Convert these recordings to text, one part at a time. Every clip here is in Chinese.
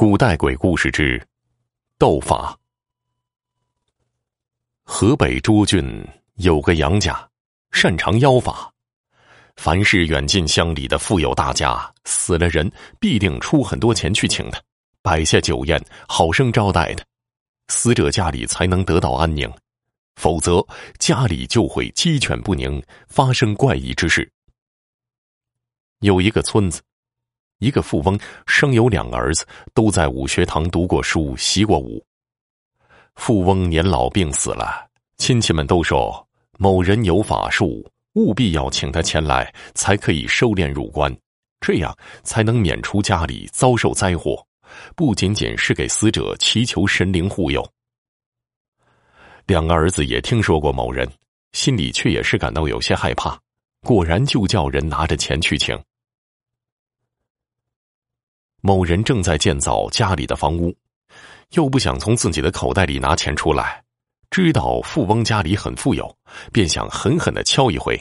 古代鬼故事之斗法。河北涿郡有个杨家，擅长妖法。凡是远近乡里的富有大家死了人，必定出很多钱去请他，摆下酒宴，好生招待他，死者家里才能得到安宁。否则，家里就会鸡犬不宁，发生怪异之事。有一个村子。一个富翁生有两个儿子，都在武学堂读过书、习过武。富翁年老病死了，亲戚们都说某人有法术，务必要请他前来，才可以收敛入关，这样才能免除家里遭受灾祸。不仅仅是给死者祈求神灵护佑。两个儿子也听说过某人，心里却也是感到有些害怕。果然，就叫人拿着钱去请。某人正在建造家里的房屋，又不想从自己的口袋里拿钱出来，知道富翁家里很富有，便想狠狠的敲一回，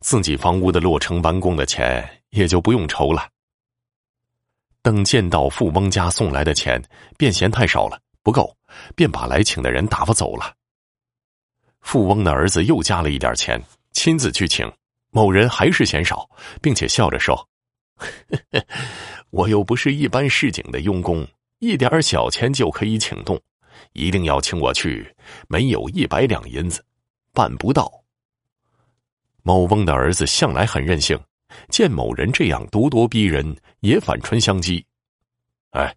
自己房屋的落成完工的钱也就不用愁了。等见到富翁家送来的钱，便嫌太少了，不够，便把来请的人打发走了。富翁的儿子又加了一点钱，亲自去请，某人还是嫌少，并且笑着说。呵 呵我又不是一般市井的佣工，一点小钱就可以请动，一定要请我去，没有一百两银子，办不到。某翁的儿子向来很任性，见某人这样咄咄逼人，也反唇相讥：“哎，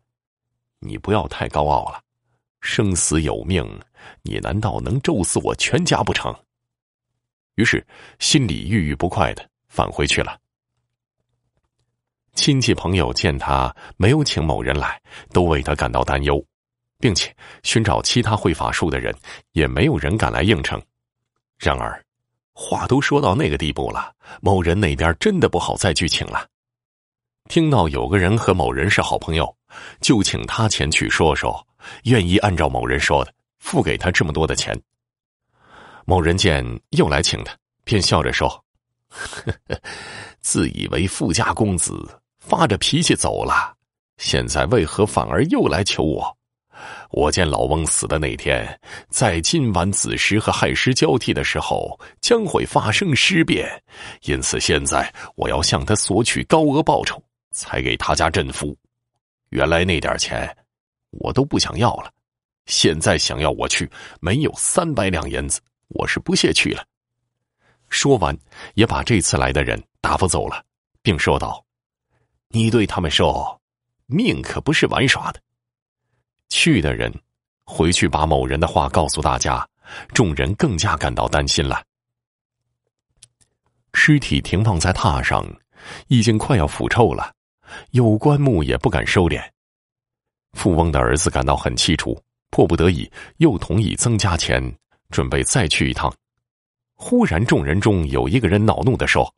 你不要太高傲了，生死有命，你难道能咒死我全家不成？”于是心里郁郁不快的返回去了。亲戚朋友见他没有请某人来，都为他感到担忧，并且寻找其他会法术的人，也没有人敢来应承。然而，话都说到那个地步了，某人那边真的不好再去请了。听到有个人和某人是好朋友，就请他前去说说，愿意按照某人说的付给他这么多的钱。某人见又来请他，便笑着说：“呵 呵自以为富家公子。”发着脾气走了，现在为何反而又来求我？我见老翁死的那天，在今晚子时和亥时交替的时候，将会发生尸变，因此现在我要向他索取高额报酬，才给他家镇符。原来那点钱，我都不想要了，现在想要我去，没有三百两银子，我是不屑去了。说完，也把这次来的人打发走了，并说道。你对他们说：“命可不是玩耍的。”去的人回去把某人的话告诉大家，众人更加感到担心了。尸体停放在榻上，已经快要腐臭了，有棺木也不敢收敛。富翁的儿子感到很气楚，迫不得已又同意增加钱，准备再去一趟。忽然，众人中有一个人恼怒的说：“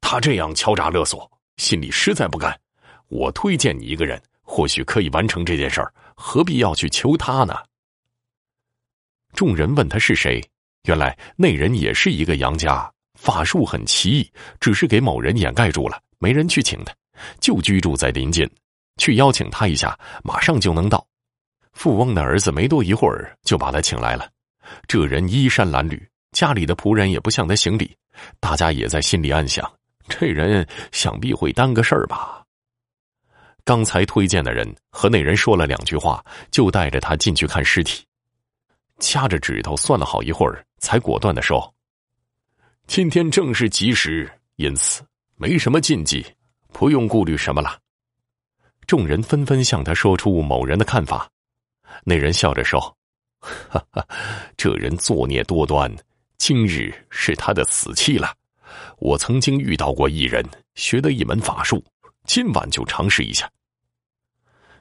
他这样敲诈勒索！”心里实在不甘，我推荐你一个人，或许可以完成这件事儿，何必要去求他呢？众人问他是谁，原来那人也是一个杨家，法术很奇异，只是给某人掩盖住了，没人去请他，就居住在邻近，去邀请他一下，马上就能到。富翁的儿子没多一会儿就把他请来了，这人衣衫褴褛，家里的仆人也不向他行礼，大家也在心里暗想。这人想必会耽搁事儿吧？刚才推荐的人和那人说了两句话，就带着他进去看尸体，掐着指头算了好一会儿，才果断的说：“今天正是吉时，因此没什么禁忌，不用顾虑什么了。”众人纷纷向他说出某人的看法。那人笑着说：“ 哈哈，这人作孽多端，今日是他的死期了。”我曾经遇到过一人，学得一门法术，今晚就尝试一下。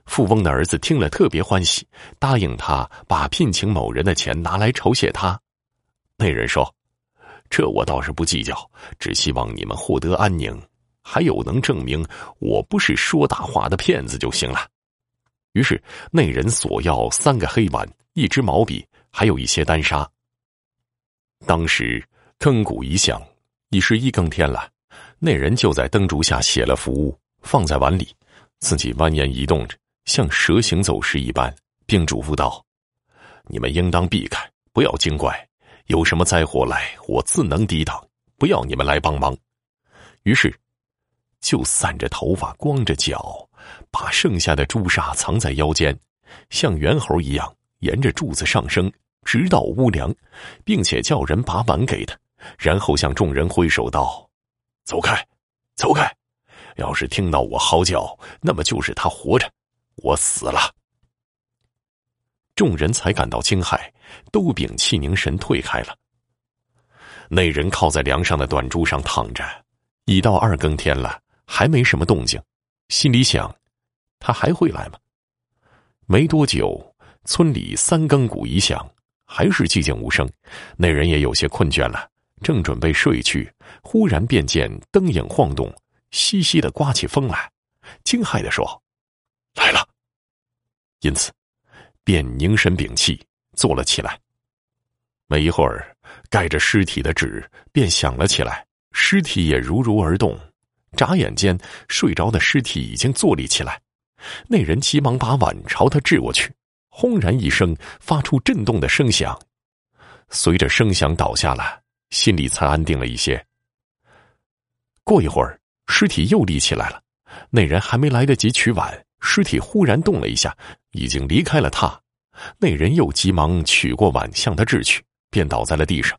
富翁的儿子听了特别欢喜，答应他把聘请某人的钱拿来酬谢他。那人说：“这我倒是不计较，只希望你们获得安宁，还有能证明我不是说大话的骗子就行了。”于是那人索要三个黑碗、一支毛笔，还有一些丹砂。当时亘古一响。已是一更天了，那人就在灯烛下写了符，放在碗里，自己蜿蜒移动着，像蛇行走时一般，并嘱咐道：“你们应当避开，不要惊怪。有什么灾祸来，我自能抵挡，不要你们来帮忙。”于是，就散着头发，光着脚，把剩下的朱砂藏在腰间，像猿猴一样沿着柱子上升，直到屋梁，并且叫人把碗给他，然后向众人挥手道：“走开，走开！要是听到我嚎叫，那么就是他活着。”我死了，众人才感到惊骇，都屏气凝神退开了。那人靠在梁上的短柱上躺着，已到二更天了，还没什么动静，心里想：他还会来吗？没多久，村里三更鼓一响，还是寂静无声。那人也有些困倦了，正准备睡去，忽然便见灯影晃动，稀稀的刮起风来，惊骇的说。来了，因此便凝神屏气坐了起来。没一会儿，盖着尸体的纸便响了起来，尸体也如如而动。眨眼间，睡着的尸体已经坐立起来。那人急忙把碗朝他掷过去，轰然一声，发出震动的声响。随着声响倒下了，心里才安定了一些。过一会儿，尸体又立起来了。那人还没来得及取碗。尸体忽然动了一下，已经离开了他。那人又急忙取过碗向他掷去，便倒在了地上。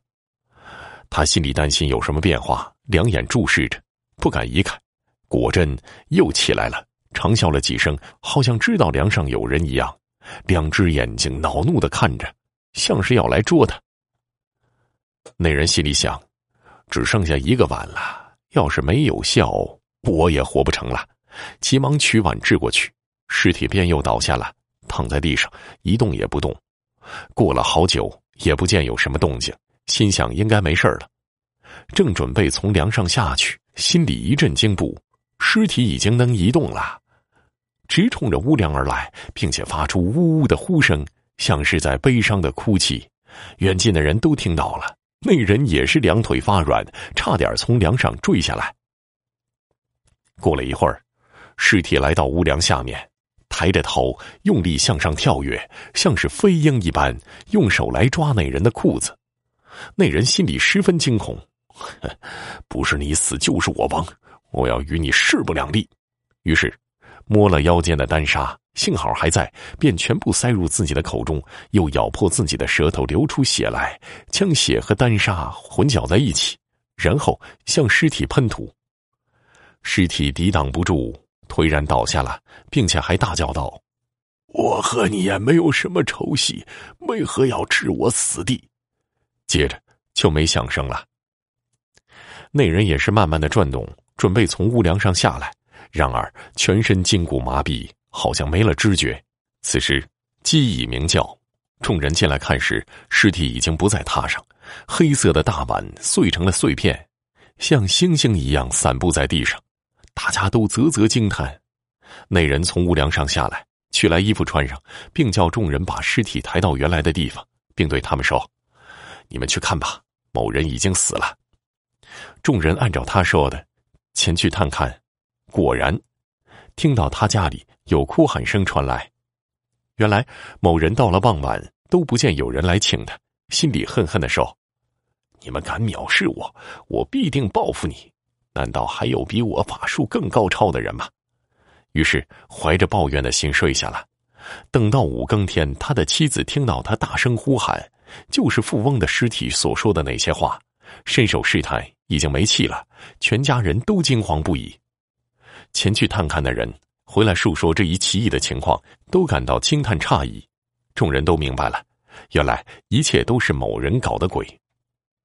他心里担心有什么变化，两眼注视着，不敢移开。果真又起来了，长啸了几声，好像知道梁上有人一样，两只眼睛恼怒的看着，像是要来捉他。那人心里想：只剩下一个碗了，要是没有效，我也活不成了。急忙取碗掷过去。尸体便又倒下了，躺在地上一动也不动。过了好久，也不见有什么动静，心想应该没事了。正准备从梁上下去，心里一阵惊怖，尸体已经能移动了，直冲着屋梁而来，并且发出呜呜的呼声，像是在悲伤的哭泣。远近的人都听到了，那人也是两腿发软，差点从梁上坠下来。过了一会儿，尸体来到屋梁下面。抬着头，用力向上跳跃，像是飞鹰一般，用手来抓那人的裤子。那人心里十分惊恐，不是你死就是我亡，我要与你势不两立。于是，摸了腰间的丹砂，幸好还在，便全部塞入自己的口中，又咬破自己的舌头，流出血来，将血和丹砂混搅在一起，然后向尸体喷吐。尸体抵挡不住。颓然倒下了，并且还大叫道：“我和你也没有什么仇隙，为何要置我死地？”接着就没响声了。那人也是慢慢的转动，准备从屋梁上下来，然而全身筋骨麻痹，好像没了知觉。此时鸡已鸣叫，众人进来看时，尸体已经不在榻上，黑色的大碗碎成了碎片，像星星一样散布在地上。大家都啧啧惊叹。那人从屋梁上下来，取来衣服穿上，并叫众人把尸体抬到原来的地方，并对他们说：“你们去看吧，某人已经死了。”众人按照他说的，前去探看，果然听到他家里有哭喊声传来。原来某人到了傍晚都不见有人来请他，心里恨恨的说：“你们敢藐视我，我必定报复你。”难道还有比我法术更高超的人吗？于是怀着抱怨的心睡下了。等到五更天，他的妻子听到他大声呼喊，就是富翁的尸体所说的那些话，伸手试探，已经没气了。全家人都惊慌不已。前去探看的人回来述说这一奇异的情况，都感到惊叹诧异。众人都明白了，原来一切都是某人搞的鬼。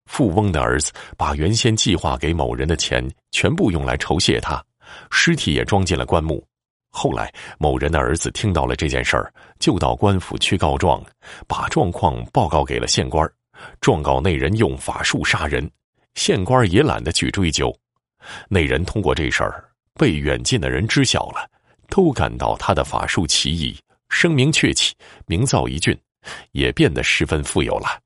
富翁的儿子把原先计划给某人的钱全部用来酬谢他，尸体也装进了棺木。后来，某人的儿子听到了这件事儿，就到官府去告状，把状况报告给了县官，状告那人用法术杀人。县官也懒得去追究。那人通过这事儿被远近的人知晓了，都感到他的法术奇异，声名鹊起，名噪一郡，也变得十分富有了。